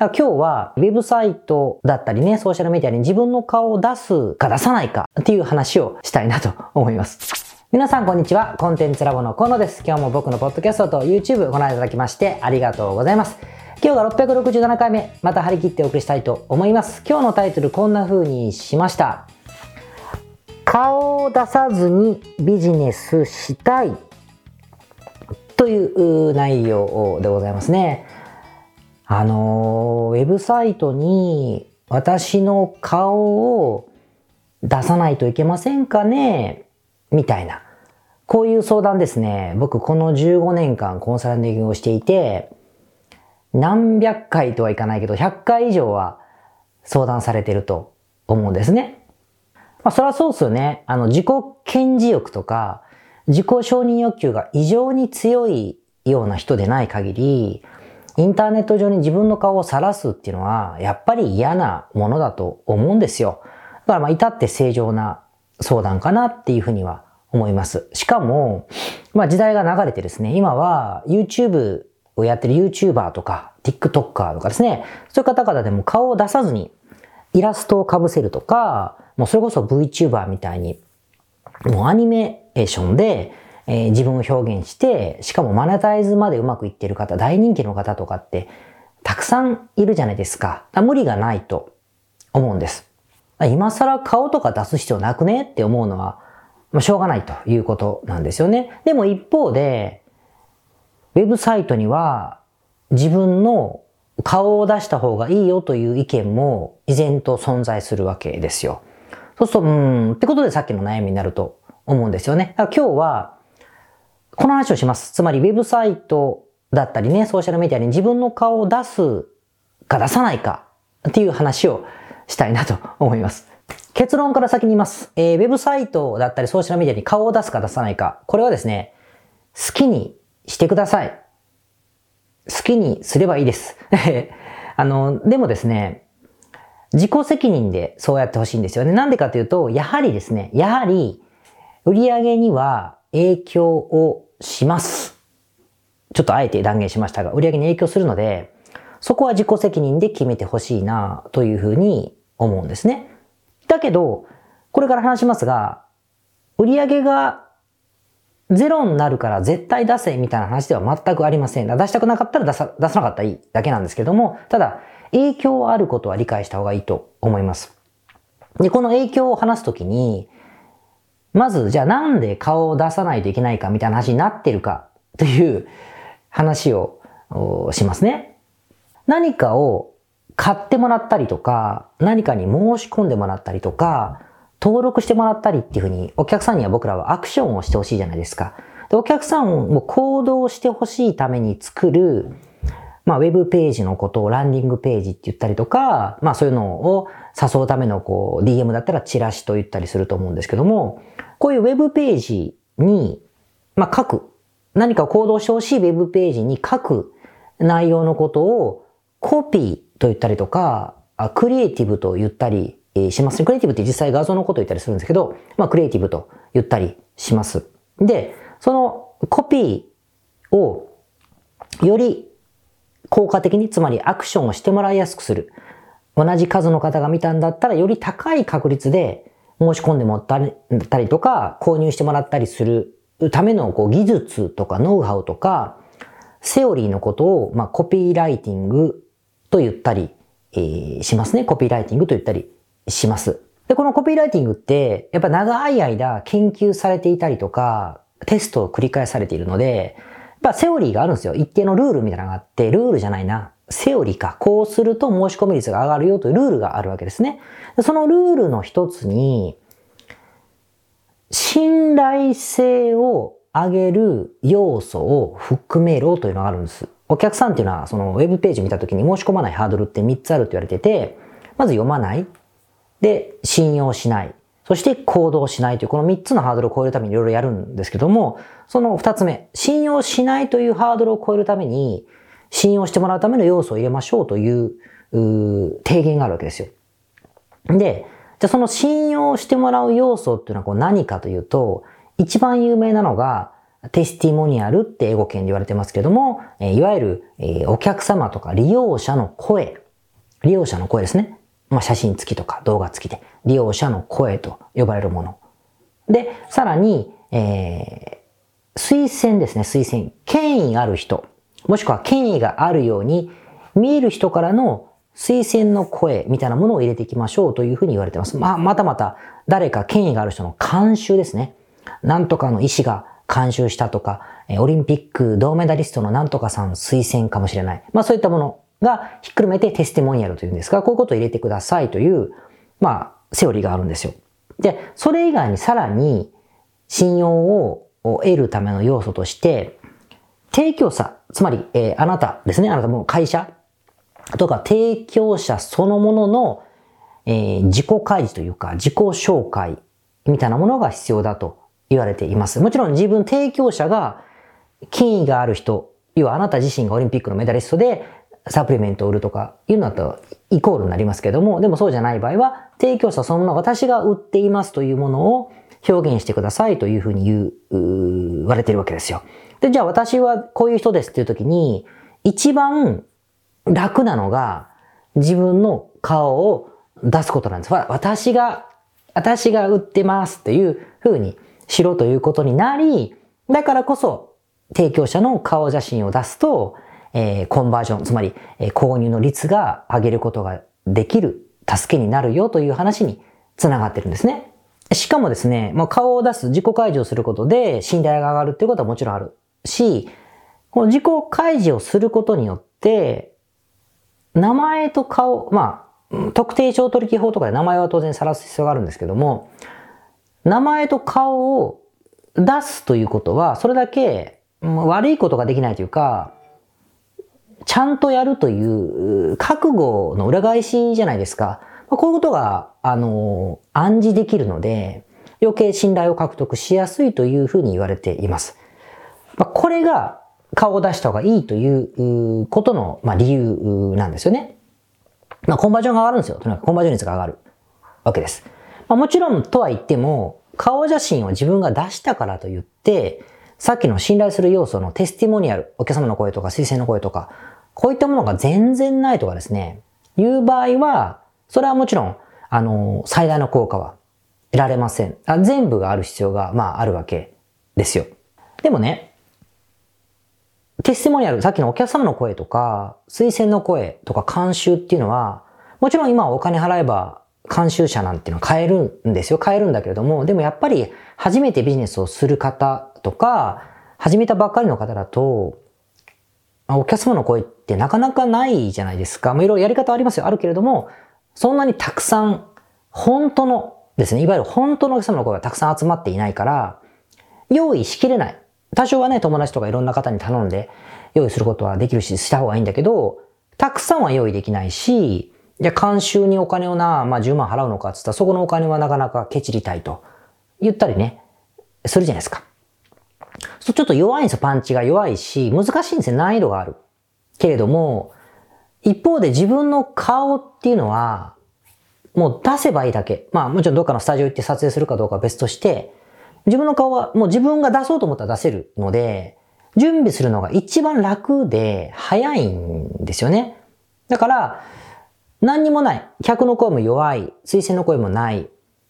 今日はウェブサイトだったりね、ソーシャルメディアに自分の顔を出すか出さないかっていう話をしたいなと思います。皆さんこんにちは。コンテンツラボの河野です。今日も僕のポッドキャストと YouTube ご覧いただきましてありがとうございます。今日が667回目、また張り切ってお送りしたいと思います。今日のタイトルこんな風にしました。顔を出さずにビジネスしたいという内容でございますね。あの、ウェブサイトに私の顔を出さないといけませんかね？みたいな。こういう相談ですね。僕この15年間コンサルティングをしていて、何百回とはいかないけど、100回以上は相談されてると思うんですね。まあそりゃそうですよね。あの自己顕示欲とか、自己承認欲求が異常に強いような人でない限り、インターネット上に自分の顔を晒すっていうのは、やっぱり嫌なものだと思うんですよ。だからまあ至って正常な相談かなっていうふうには思います。しかも、まあ時代が流れてですね、今は YouTube をやってる YouTuber とか TikToker とかですね、そういう方々でも顔を出さずにイラストを被せるとか、もうそれこそ VTuber みたいに、もうアニメーションで、えー、自分を表現して、しかもマネタイズまでうまくいってる方、大人気の方とかってたくさんいるじゃないですか。無理がないと思うんです。今更顔とか出す必要なくねって思うのは、まあ、しょうがないということなんですよね。でも一方で、ウェブサイトには自分の顔を出した方がいいよという意見も依然と存在するわけですよ。そうすると、うん、ってことでさっきの悩みになると思うんですよね。今日は、この話をします。つまり、ウェブサイトだったりね、ソーシャルメディアに自分の顔を出すか出さないかっていう話をしたいなと思います。結論から先に言います。えー、ウェブサイトだったりソーシャルメディアに顔を出すか出さないか。これはですね、好きにしてください。好きにすればいいです。あの、でもですね、自己責任でそうやってほしいんですよね。なんでかというと、やはりですね、やはり売り上げには影響をします。ちょっとあえて断言しましたが、売上に影響するので、そこは自己責任で決めてほしいなというふうに思うんですね。だけど、これから話しますが、売上がゼロになるから絶対出せみたいな話では全くありません。出したくなかったら出さ出さなかったらいいだけなんですけども、ただ、影響あることは理解した方がいいと思います。で、この影響を話すときに、まず、じゃあなんで顔を出さないといけないかみたいな話になってるかという話をしますね。何かを買ってもらったりとか、何かに申し込んでもらったりとか、登録してもらったりっていうふうに、お客さんには僕らはアクションをしてほしいじゃないですか。で、お客さんを行動してほしいために作る、まあ、ウェブページのことをランディングページって言ったりとか、まあ、そういうのを誘うための、こう、DM だったらチラシと言ったりすると思うんですけども、こういうウェブページに、まあ、書く、何か行動してほしいウェブページに書く内容のことをコピーと言ったりとか、クリエイティブと言ったりします。クリエイティブって実際画像のことを言ったりするんですけど、まあクリエイティブと言ったりします。で、そのコピーをより効果的に、つまりアクションをしてもらいやすくする。同じ数の方が見たんだったらより高い確率で申し込んでもったりとか、購入してもらったりするためのこう技術とかノウハウとか、セオリーのことを、まあ、コピーライティングと言ったり、えー、しますね。コピーライティングと言ったりします。で、このコピーライティングって、やっぱ長い間研究されていたりとか、テストを繰り返されているので、やっぱセオリーがあるんですよ。一定のルールみたいなのがあって、ルールじゃないな。セオリーか。こうすると申し込み率が上がるよというルールがあるわけですね。そのルールの一つに、信頼性を上げる要素を含めろというのがあるんです。お客さんっていうのは、そのウェブページ見たときに申し込まないハードルって3つあると言われてて、まず読まない。で、信用しない。そして行動しないという、この3つのハードルを超えるためにいろいろやるんですけども、その2つ目、信用しないというハードルを超えるために、信用してもらうための要素を入れましょうという、う提言があるわけですよ。で、じゃあその信用してもらう要素っていうのはこう何かというと、一番有名なのが、テスティモニアルって英語圏で言われてますけども、えいわゆるえお客様とか利用者の声利用者の声ですね。まあ、写真付きとか動画付きで、利用者の声と呼ばれるもの。で、さらに、えー、推薦ですね、推薦。権威ある人、もしくは権威があるように見える人からの推薦の声みたいなものを入れていきましょうというふうに言われています。まあ、またまた誰か権威がある人の監修ですね。なんとかの医師が監修したとか、オリンピック銅メダリストのなんとかさん推薦かもしれない。まあそういったものがひっくるめてテステモニアルというんですが、こういうことを入れてくださいという、まあ、セオリーがあるんですよ。で、それ以外にさらに信用を得るための要素として、提供者、つまり、えー、あなたですね、あなたも会社とか提供者そのものの、えー、自己開示というか、自己紹介みたいなものが必要だと言われています。もちろん自分提供者が権威がある人、要はあなた自身がオリンピックのメダリストでサプリメントを売るとかいうのだとイコールになりますけども、でもそうじゃない場合は、提供者そのもの私が売っていますというものを表現してくださいというふうに言う、言われているわけですよ。で、じゃあ私はこういう人ですっていう時に、一番楽なのが自分の顔を出すことなんです。私が、私が売ってますっていうふうにしろということになり、だからこそ提供者の顔写真を出すと、えー、コンバージョン、つまり、えー、購入の率が上げることができる助けになるよという話につながってるんですね。しかもですね、まあ、顔を出す、自己開示をすることで信頼が上がるっていうことはもちろんあるし、この自己開示をすることによって、名前と顔、まあ、特定商取引法とかで名前は当然晒す必要があるんですけども、名前と顔を出すということは、それだけ悪いことができないというか、ちゃんとやるという覚悟の裏返しじゃないですか。こういうことが、あの、暗示できるので、余計信頼を獲得しやすいというふうに言われています。まこれが顔を出した方がいいということの、ま理由なんですよね。まあ、コンバージョンが上がるんですよ。とにかくコンバージョン率が上がるわけです。まあ、もちろんとは言っても、顔写真を自分が出したからと言って、さっきの信頼する要素のテスティモニアル、お客様の声とか推薦の声とか、こういったものが全然ないとかですね、いう場合は、それはもちろん、あの、最大の効果は得られません。あ全部がある必要が、まあ、あるわけですよ。でもね、テスティモニアル、さっきのお客様の声とか、推薦の声とか監修っていうのは、もちろん今お金払えば監修者なんていうのは買えるんですよ。買えるんだけれども、でもやっぱり初めてビジネスをする方とか、始めたばっかりの方だと、お客様の声ってなかなかないじゃないですか。まあ、いろいろやり方ありますよ。あるけれども、そんなにたくさん、本当のですね、いわゆる本当のお客様の声がたくさん集まっていないから、用意しきれない。多少はね、友達とかいろんな方に頼んで用意することはできるし、した方がいいんだけど、たくさんは用意できないし、じゃあ監修にお金をな、まあ10万払うのかって言ったら、そこのお金はなかなかケチりたいと言ったりね、するじゃないですか。そうちょっと弱いんですよ、パンチが弱いし、難しいんですよ、難易度がある。けれども、一方で自分の顔っていうのは、もう出せばいいだけ。まあもちろんどっかのスタジオ行って撮影するかどうかは別として、自分の顔はもう自分が出そうと思ったら出せるので、準備するのが一番楽で早いんですよね。だから、何にもない。客の声も弱い。推薦の声もない。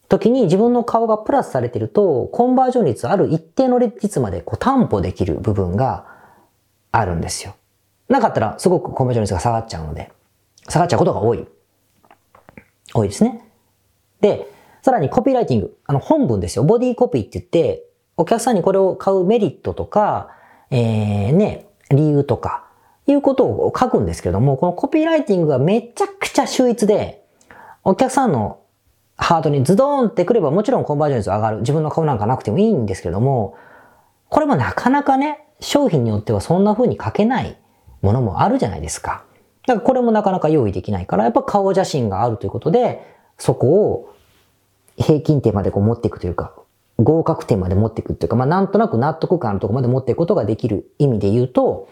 時に自分の顔がプラスされてると、コンバージョン率ある一定の率までこう担保できる部分があるんですよ。なかったらすごくコンバージョン率が下がっちゃうので、下がっちゃうことが多い。多いですね。で、さらにコピーライティング。あの本文ですよ。ボディコピーって言って、お客さんにこれを買うメリットとか、えー、ね、理由とか、いうことを書くんですけども、このコピーライティングがめちゃくちゃ秀逸で、お客さんのハードにズドーンってくればもちろんコンバージョン率上がる。自分の顔なんかなくてもいいんですけども、これもなかなかね、商品によってはそんな風に書けないものもあるじゃないですか。だからこれもなかなか用意できないから、やっぱ顔写真があるということで、そこを平均点までこう持っていくというか、合格点まで持っていくっていうか、まあなんとなく納得感あるところまで持っていくことができる意味で言うと、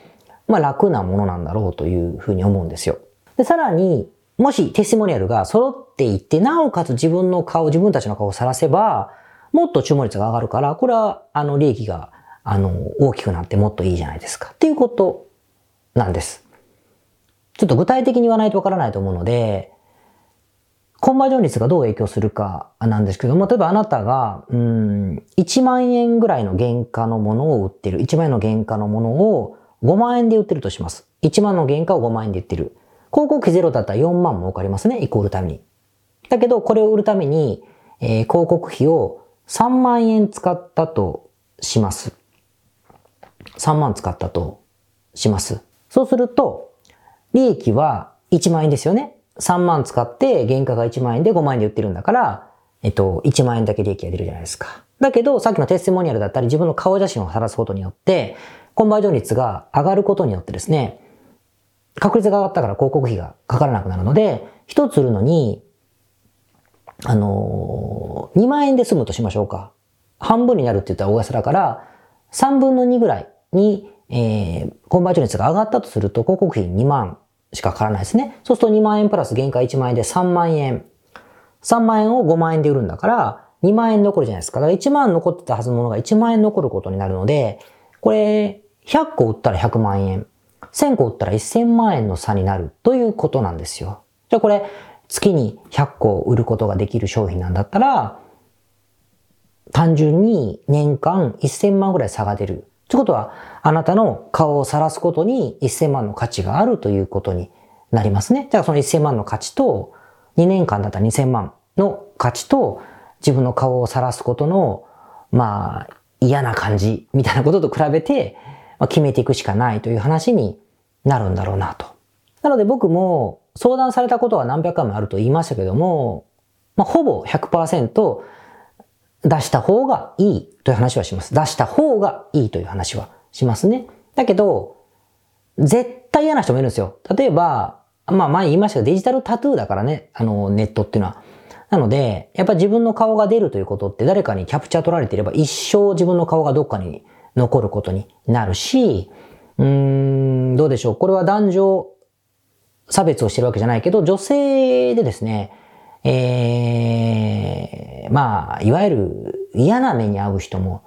まあ楽なものなんだろうというふうに思うんですよ。で、さらに、もしテスモニアルが揃っていって、なおかつ自分の顔、自分たちの顔を晒せば、もっと注文率が上がるから、これは、あの、利益が、あの、大きくなってもっといいじゃないですか。っていうことなんです。ちょっと具体的に言わないとわからないと思うので、コンバージョン率がどう影響するかなんですけども、例えばあなたが、うん、1万円ぐらいの原価のものを売ってる。1万円の原価のものを5万円で売ってるとします。1万の原価を5万円で売ってる。広告費ゼロだったら4万儲かりますね、イコールために。だけど、これを売るために、えー、広告費を3万円使ったとします。3万使ったとします。そうすると、利益は1万円ですよね。3万使って原価が1万円で5万円で売ってるんだから、えっと、1万円だけ利益が出るじゃないですか。だけど、さっきのテステモニアルだったり自分の顔写真を晒すことによって、コンバージョン率が上がることによってですね、確率が上がったから広告費がかからなくなるので、一つ売るのに、あのー、2万円で済むとしましょうか。半分になるって言ったら大げさだから、3分の2ぐらいに、えー、コンバージョン率が上がったとすると、広告費2万しかかからないですね。そうすると2万円プラス原価1万円で3万円。3万円を5万円で売るんだから、2万円残るじゃないですか。だから1万残ってたはずのものが1万円残ることになるので、これ、100個売ったら100万円。1000個売ったら1000万円の差になるということなんですよ。じゃあこれ、月に100個売ることができる商品なんだったら、単純に年間1000万ぐらい差が出る。ということは、あなたの顔を晒すことに1000万の価値があるということになりますね。じゃあその1000万の価値と、2年間だったら2000万の価値と、自分の顔を晒すことの、まあ、嫌な感じみたいなことと比べて、まあ、決めていくしかないという話になるんだろうなと。なので僕も相談されたことは何百回もあると言いましたけども、まあ、ほぼ100%出した方がいいという話はします。出した方がいいという話はしますね。だけど、絶対嫌な人もいるんですよ。例えば、まあ前言いましたけどデジタルタトゥーだからね、あのネットっていうのは。なので、やっぱ自分の顔が出るということって誰かにキャプチャー取られていれば一生自分の顔がどっかに残ることになるし、うーん、どうでしょう。これは男女差別をしてるわけじゃないけど、女性でですね、えー、まあ、いわゆる嫌な目に遭う人も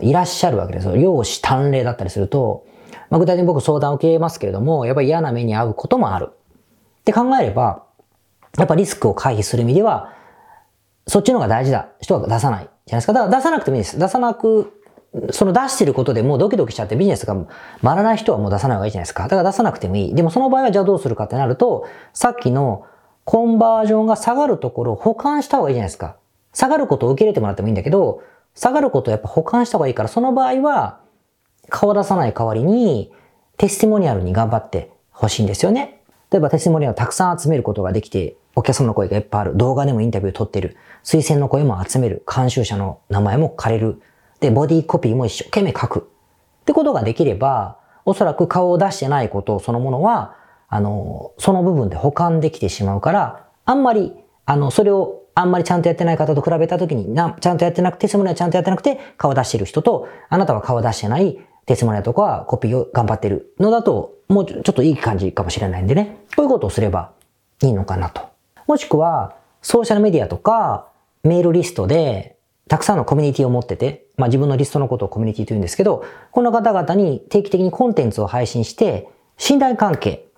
いらっしゃるわけですよ。容姿端麗だったりすると、まあ、具体的に僕相談を受けますけれども、やっぱり嫌な目に遭うこともある。って考えれば、やっぱリスクを回避する意味では、そっちの方が大事だ。人は出さない。じゃないですか。だから出さなくてもいいです。出さなく、その出してることでもうドキドキしちゃってビジネスが回らない人はもう出さない方がいいじゃないですか。だから出さなくてもいい。でもその場合はじゃあどうするかってなると、さっきのコンバージョンが下がるところを保管した方がいいじゃないですか。下がることを受け入れてもらってもいいんだけど、下がることをやっぱ保管した方がいいから、その場合は、顔出さない代わりに、テスティモニアルに頑張ってほしいんですよね。例えばテスティモニアルをたくさん集めることができて、お客様の声がいっぱいある。動画でもインタビューを取ってる。推薦の声も集める。監修者の名前も借りる。で、ボディコピーも一生懸命書く。ってことができれば、おそらく顔を出してないことそのものは、あの、その部分で保管できてしまうから、あんまり、あの、それをあんまりちゃんとやってない方と比べたときにな、ちゃんとやってなくて、テスモニアちゃんとやってなくて、顔出してる人と、あなたは顔出してない、テスモとかはコピーを頑張ってるのだと、もうちょっといい感じかもしれないんでね。こういうことをすればいいのかなと。もしくは、ソーシャルメディアとか、メールリストで、たくさんのコミュニティを持ってて、まあ自分のリストのことをコミュニティと言うんですけど、この方々に定期的にコンテンツを配信して、信頼関係、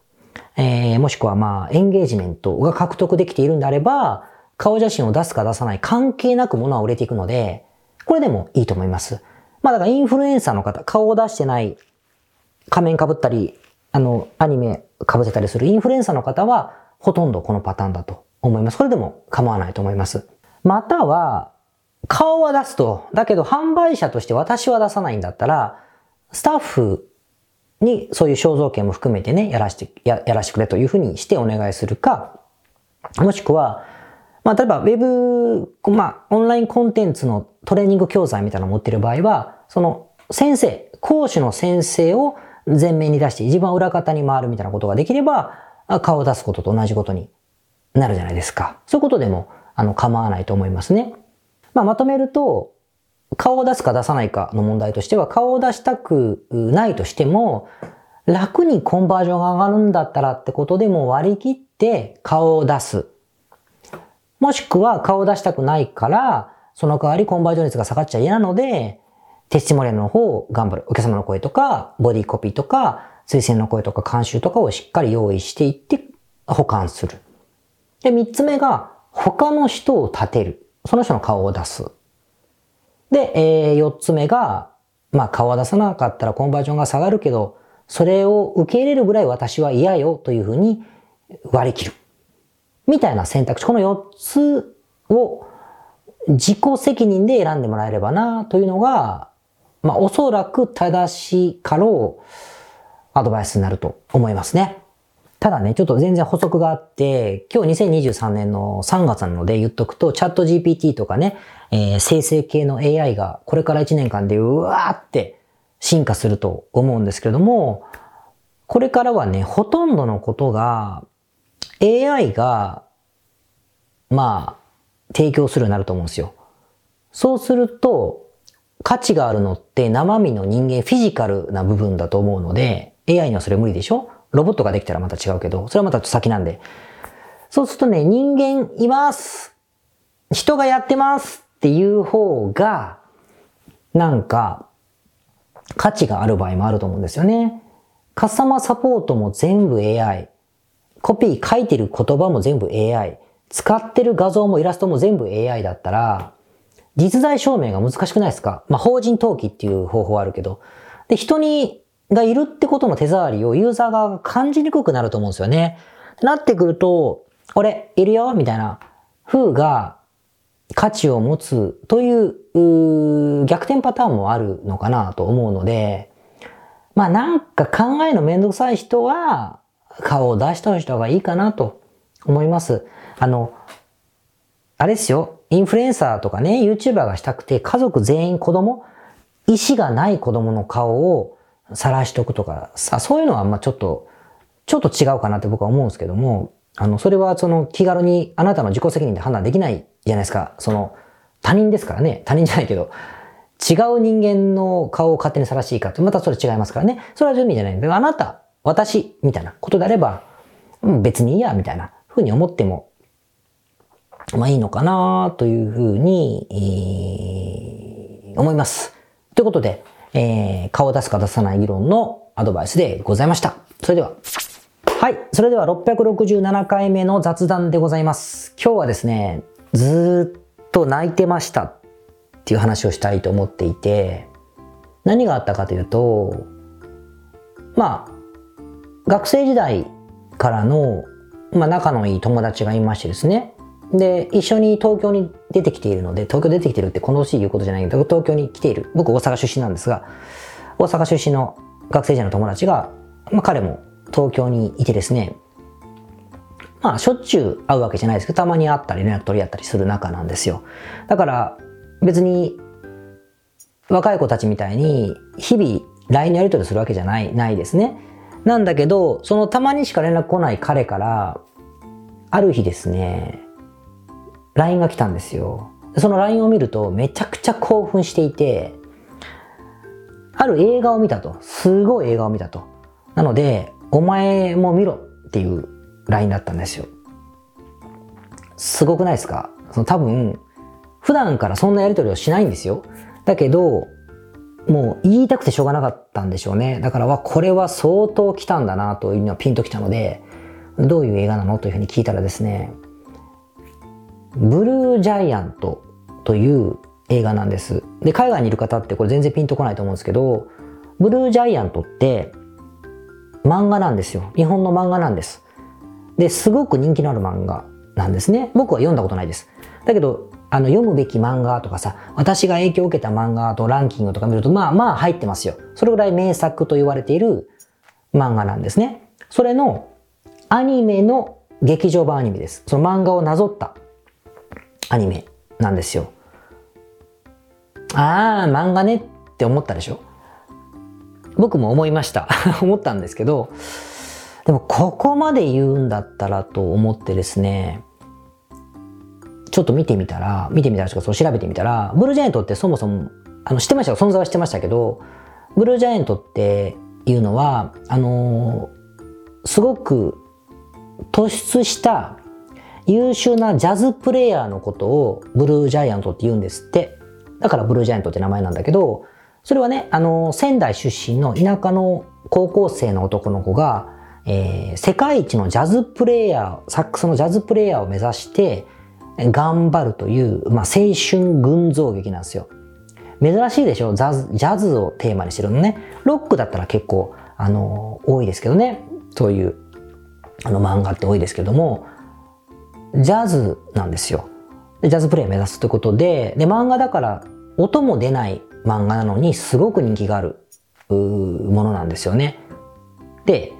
えー、もしくはまあエンゲージメントが獲得できているんであれば、顔写真を出すか出さない関係なく物は売れていくので、これでもいいと思います。まあだからインフルエンサーの方、顔を出してない仮面被ったり、あの、アニメ被せたりするインフルエンサーの方は、ほとんどこのパターンだと思います。これでも構わないと思います。または、顔は出すと、だけど販売者として私は出さないんだったら、スタッフにそういう肖像権も含めてね、やらして、ややらしてくれというふうにしてお願いするか、もしくは、まあ、例えば、ウェブ、まあ、オンラインコンテンツのトレーニング教材みたいなのを持っている場合は、その先生、講師の先生を前面に出して一番裏方に回るみたいなことができれば、顔を出すことと同じことになるじゃないですか。そういうことでも、あの、構わないと思いますね。まあ、まとめると、顔を出すか出さないかの問題としては、顔を出したくないとしても、楽にコンバージョンが上がるんだったらってことでも割り切って顔を出す。もしくは顔を出したくないから、その代わりコンバージョン率が下がっちゃ嫌なので、テスティモニアルの方を頑張る。お客様の声とか、ボディコピーとか、推薦の声とか監修とかをしっかり用意していって保管する。で、三つ目が他の人を立てる。その人の顔を出す。で、えー、四つ目が、まあ顔を出さなかったらコンバージョンが下がるけど、それを受け入れるぐらい私は嫌よというふうに割り切る。みたいな選択肢。この四つを自己責任で選んでもらえればなというのが、まあおそらく正しいかろうアドバイスになると思いますね。ただね、ちょっと全然補足があって、今日2023年の3月なので言っとくと、チャット GPT とかね、えー、生成系の AI がこれから1年間でうわーって進化すると思うんですけれども、これからはね、ほとんどのことが AI が、まあ、提供するようになると思うんですよ。そうすると、価値があるのって生身の人間、フィジカルな部分だと思うので、AI にはそれ無理でしょ？ロボットができたらまた違うけど、それはまたちょっと先なんで。そうするとね、人間います人がやってますっていう方が、なんか、価値がある場合もあると思うんですよね。カスタマーサポートも全部 AI。コピー書いてる言葉も全部 AI。使ってる画像もイラストも全部 AI だったら、実在証明が難しくないですか？まあ、法人登記っていう方法はあるけど。で、人にがいるってことの手触りをユーザー側が感じにくくなると思うんですよね。なってくると、俺、いるよ？みたいな風が価値を持つという逆転パターンもあるのかなと思うので、まあなんか考えのめんどくさい人は顔を出した方がいいかなと思います。あの、あれですよ、インフルエンサーとかね、YouTuber がしたくて家族全員子供、意思がない子供の顔を晒しとくとかさ、そういうのはまあちょっと、ちょっと違うかなって僕は思うんですけども、あの、それはその気軽にあなたの自己責任で判断できないじゃないですか。その、他人ですからね。他人じゃないけど、違う人間の顔を勝手に晒しいかって、またそれ違いますからね。それは準備じゃないんで、あなた、私、みたいなことであれば、うん、別にいいや、みたいなふうに思っても、まあいいのかなというふうに、えー、思います。ということで、えー、顔を出すか出さない議論のアドバイスでございました。それでは。はい。それでは667回目の雑談でございます。今日はですね、ずっと泣いてましたっていう話をしたいと思っていて、何があったかというと、まあ、学生時代からの、まあ、仲のいい友達がいましてですね。で、一緒に東京に出てきているので、東京出てきてるってこの年言うことじゃないけど、東京に来ている。僕大阪出身なんですが、大阪出身の学生時代の友達が、まあ彼も東京にいてですね、まあしょっちゅう会うわけじゃないですけど、たまに会ったり連絡取り合ったりする仲なんですよ。だから別に若い子たちみたいに日々 LINE のやり取りするわけじゃない、ないですね。なんだけど、そのたまにしか連絡来ない彼から、ある日ですね、LINE が来たんですよ。その LINE を見るとめちゃくちゃ興奮していて、ある映画を見たと。すごい映画を見たと。なので、お前も見ろっていう LINE だったんですよ。すごくないですか？その多分、普段からそんなやりとりをしないんですよ。だけど、もう言いたくてしょうがなかったんでしょうね。だからは、これは相当来たんだなというのはピンときたので、どういう映画なのというふうに聞いたらですね、ブルージャイアントという映画なんです。で、海外にいる方ってこれ全然ピンとこないと思うんですけど、ブルージャイアントって漫画なんですよ。日本の漫画なんです。で、すごく人気のある漫画なんですね。僕は読んだことないです。だけど、あの、読むべき漫画とかさ、私が影響を受けた漫画とランキングとか見ると、まあまあ入ってますよ。それぐらい名作と言われている漫画なんですね。それのアニメの劇場版アニメです。その漫画をなぞったアニメなんですよ。ああ、漫画ねって思ったでしょ？僕も思いました。思ったんですけど、でもここまで言うんだったらと思ってですね、ちょっと見てみたら、見てみたらとそう調べてみたら、ブルージャイアントってそもそも、あの、知ってましたよ存在は知ってましたけど、ブルージャイアントっていうのは、あのー、すごく突出した優秀なジャズプレイヤーのことをブルージャイアントって言うんですって。だからブルージャイアントって名前なんだけど、それはね、あの、仙台出身の田舎の高校生の男の子が、えー、世界一のジャズプレイヤー、サックスのジャズプレイヤーを目指して、頑張るという、まあ、青春群像劇なんですよ。珍しいでしょ？ジャズジャズをテーマにしてるのね。ロックだったら結構、あの、多いですけどね。そういう、あの、漫画って多いですけども、ジャズなんですよ。ジャズプレイを目指すということで、で、漫画だから音も出ない漫画なのにすごく人気があるものなんですよね。で、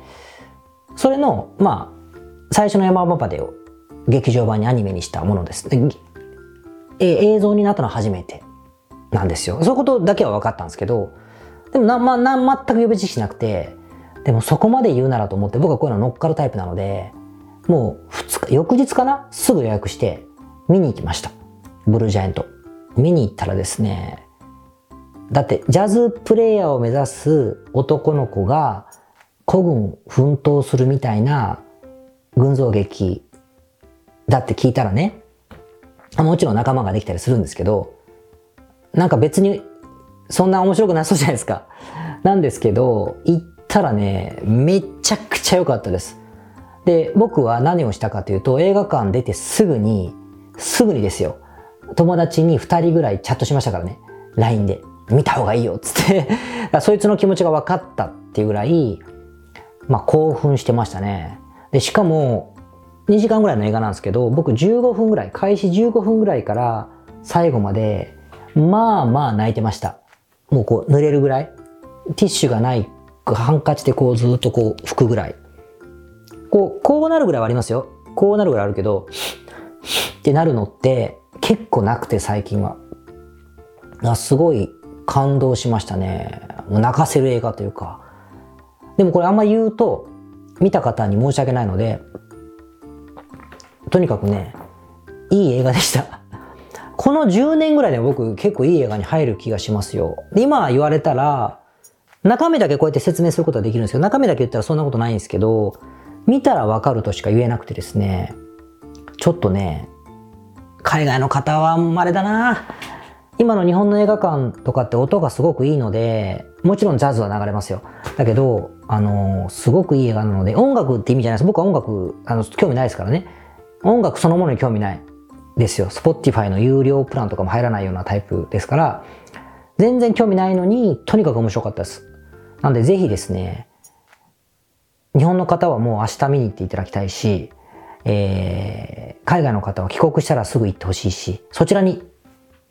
それの、まあ、最初の山パパでを劇場版にアニメにしたものです。でえ映像になったのは初めてなんですよ。そういうことだけは分かったんですけど、でもな、まあ、な全く予備知識なくて、でもそこまで言うならと思って僕はこういうの乗っかるタイプなので、もう2日、翌日かな？すぐ予約して見に行きました。ブルージャイアント。見に行ったらですね、だってジャズプレイヤーを目指す男の子が孤軍奮闘するみたいな群像劇だって聞いたらね、もちろん仲間ができたりするんですけど、なんか別にそんな面白くなそうじゃないですか。なんですけど、行ったらね、めちゃくちゃ良かったです。で、僕は何をしたかというと、映画館出てすぐに、すぐにですよ、友達に2人ぐらいチャットしましたからね。LINE で。見た方がいいよ、つって そいつの気持ちが分かったっていうぐらい、まあ興奮してましたね。で、しかも、2時間ぐらいの映画なんですけど、僕15分ぐらい、開始15分ぐらいから最後まで、まあまあ泣いてました。もうこう濡れるぐらい。ティッシュがない、ハンカチでこうずっとこう拭くぐらい。こう、こうなるぐらいはありますよ。こうなるぐらいあるけど、ってなるのって結構なくて最近は。すごい感動しましたね。泣かせる映画というか。でもこれあんま言うと、見た方に申し訳ないので、とにかくね、いい映画でした。この10年ぐらいで僕結構いい映画に入る気がしますよ。で、今言われたら、中身だけこうやって説明することはできるんですけど、中身だけ言ったらそんなことないんですけど、見たらわかるとしか言えなくてですね、ちょっとね、海外の方はあれだな今の日本の映画館とかって音がすごくいいので、もちろんジャズは流れますよ。だけど、あのー、すごくいい映画なので、音楽って意味じゃないです。僕は音楽、あの、興味ないですからね。音楽そのものに興味ないですよ。Spotify の有料プランとかも入らないようなタイプですから、全然興味ないのに、とにかく面白かったです。なんでぜひですね、日本の方はもう明日見に行っていただきたいし、えー、海外の方は帰国したらすぐ行ってほしいし、そちらに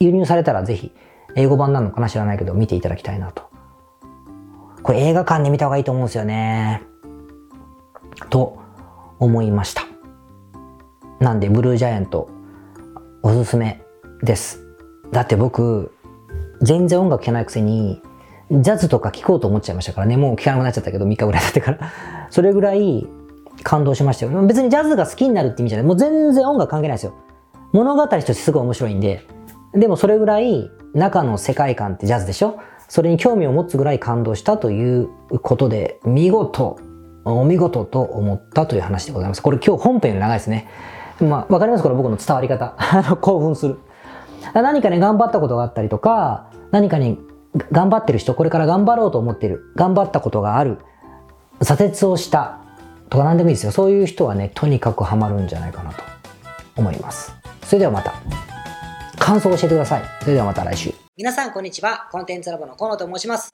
輸入されたらぜひ、英語版なのかな知らないけど見ていただきたいなと。これ映画館で見た方がいいと思うんですよね。と思いました。なんで、ブルージャイアント、おすすめです。だって僕、全然音楽聴けないくせに、ジャズとか聴こうと思っちゃいましたからね。もう聴かなくなっちゃったけど、3日ぐらい経ってから。それぐらい感動しましたよ。別にジャズが好きになるって意味じゃない。もう全然音楽関係ないですよ。物語としてすごい面白いんで。でもそれぐらい中の世界観ってジャズでしょ？それに興味を持つぐらい感動したということで、見事、お見事と思ったという話でございます。これ今日本編より長いですね。まあ、わかります？これ僕の伝わり方。興奮する。何かね、頑張ったことがあったりとか、何かに頑張ってる人、これから頑張ろうと思ってる、頑張ったことがある、挫折をしたとか何でもいいですよ。そういう人はね、とにかくハマるんじゃないかなと思います。それではまた、感想を教えてください。それではまた来週。皆さんこんにちは。コンテンツラボの河野と申します。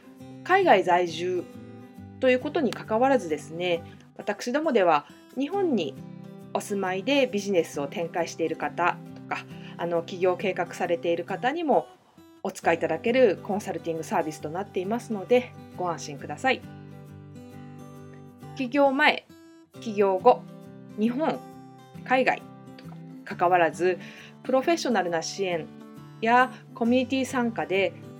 海外在住ということにかかわらずですね私どもでは日本にお住まいでビジネスを展開している方とかあの起業計画されている方にもお使いいただけるコンサルティングサービスとなっていますのでご安心ください。起業前、起業後、日本、海外とか関わらずプロフェッショナルな支援やコミュニティ参加で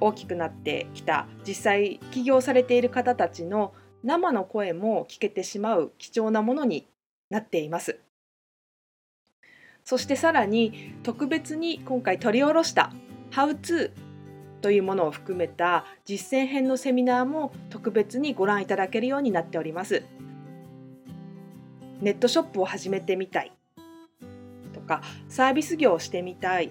大きくなってきた実際起業されている方たちの生の声も聞けてしまう貴重なものになっています。そしてさらに特別に今回取り下ろした「How to」というものを含めた実践編のセミナーも特別にご覧いただけるようになっております。ネットショップを始めてみたいとかサービス業をしてみたい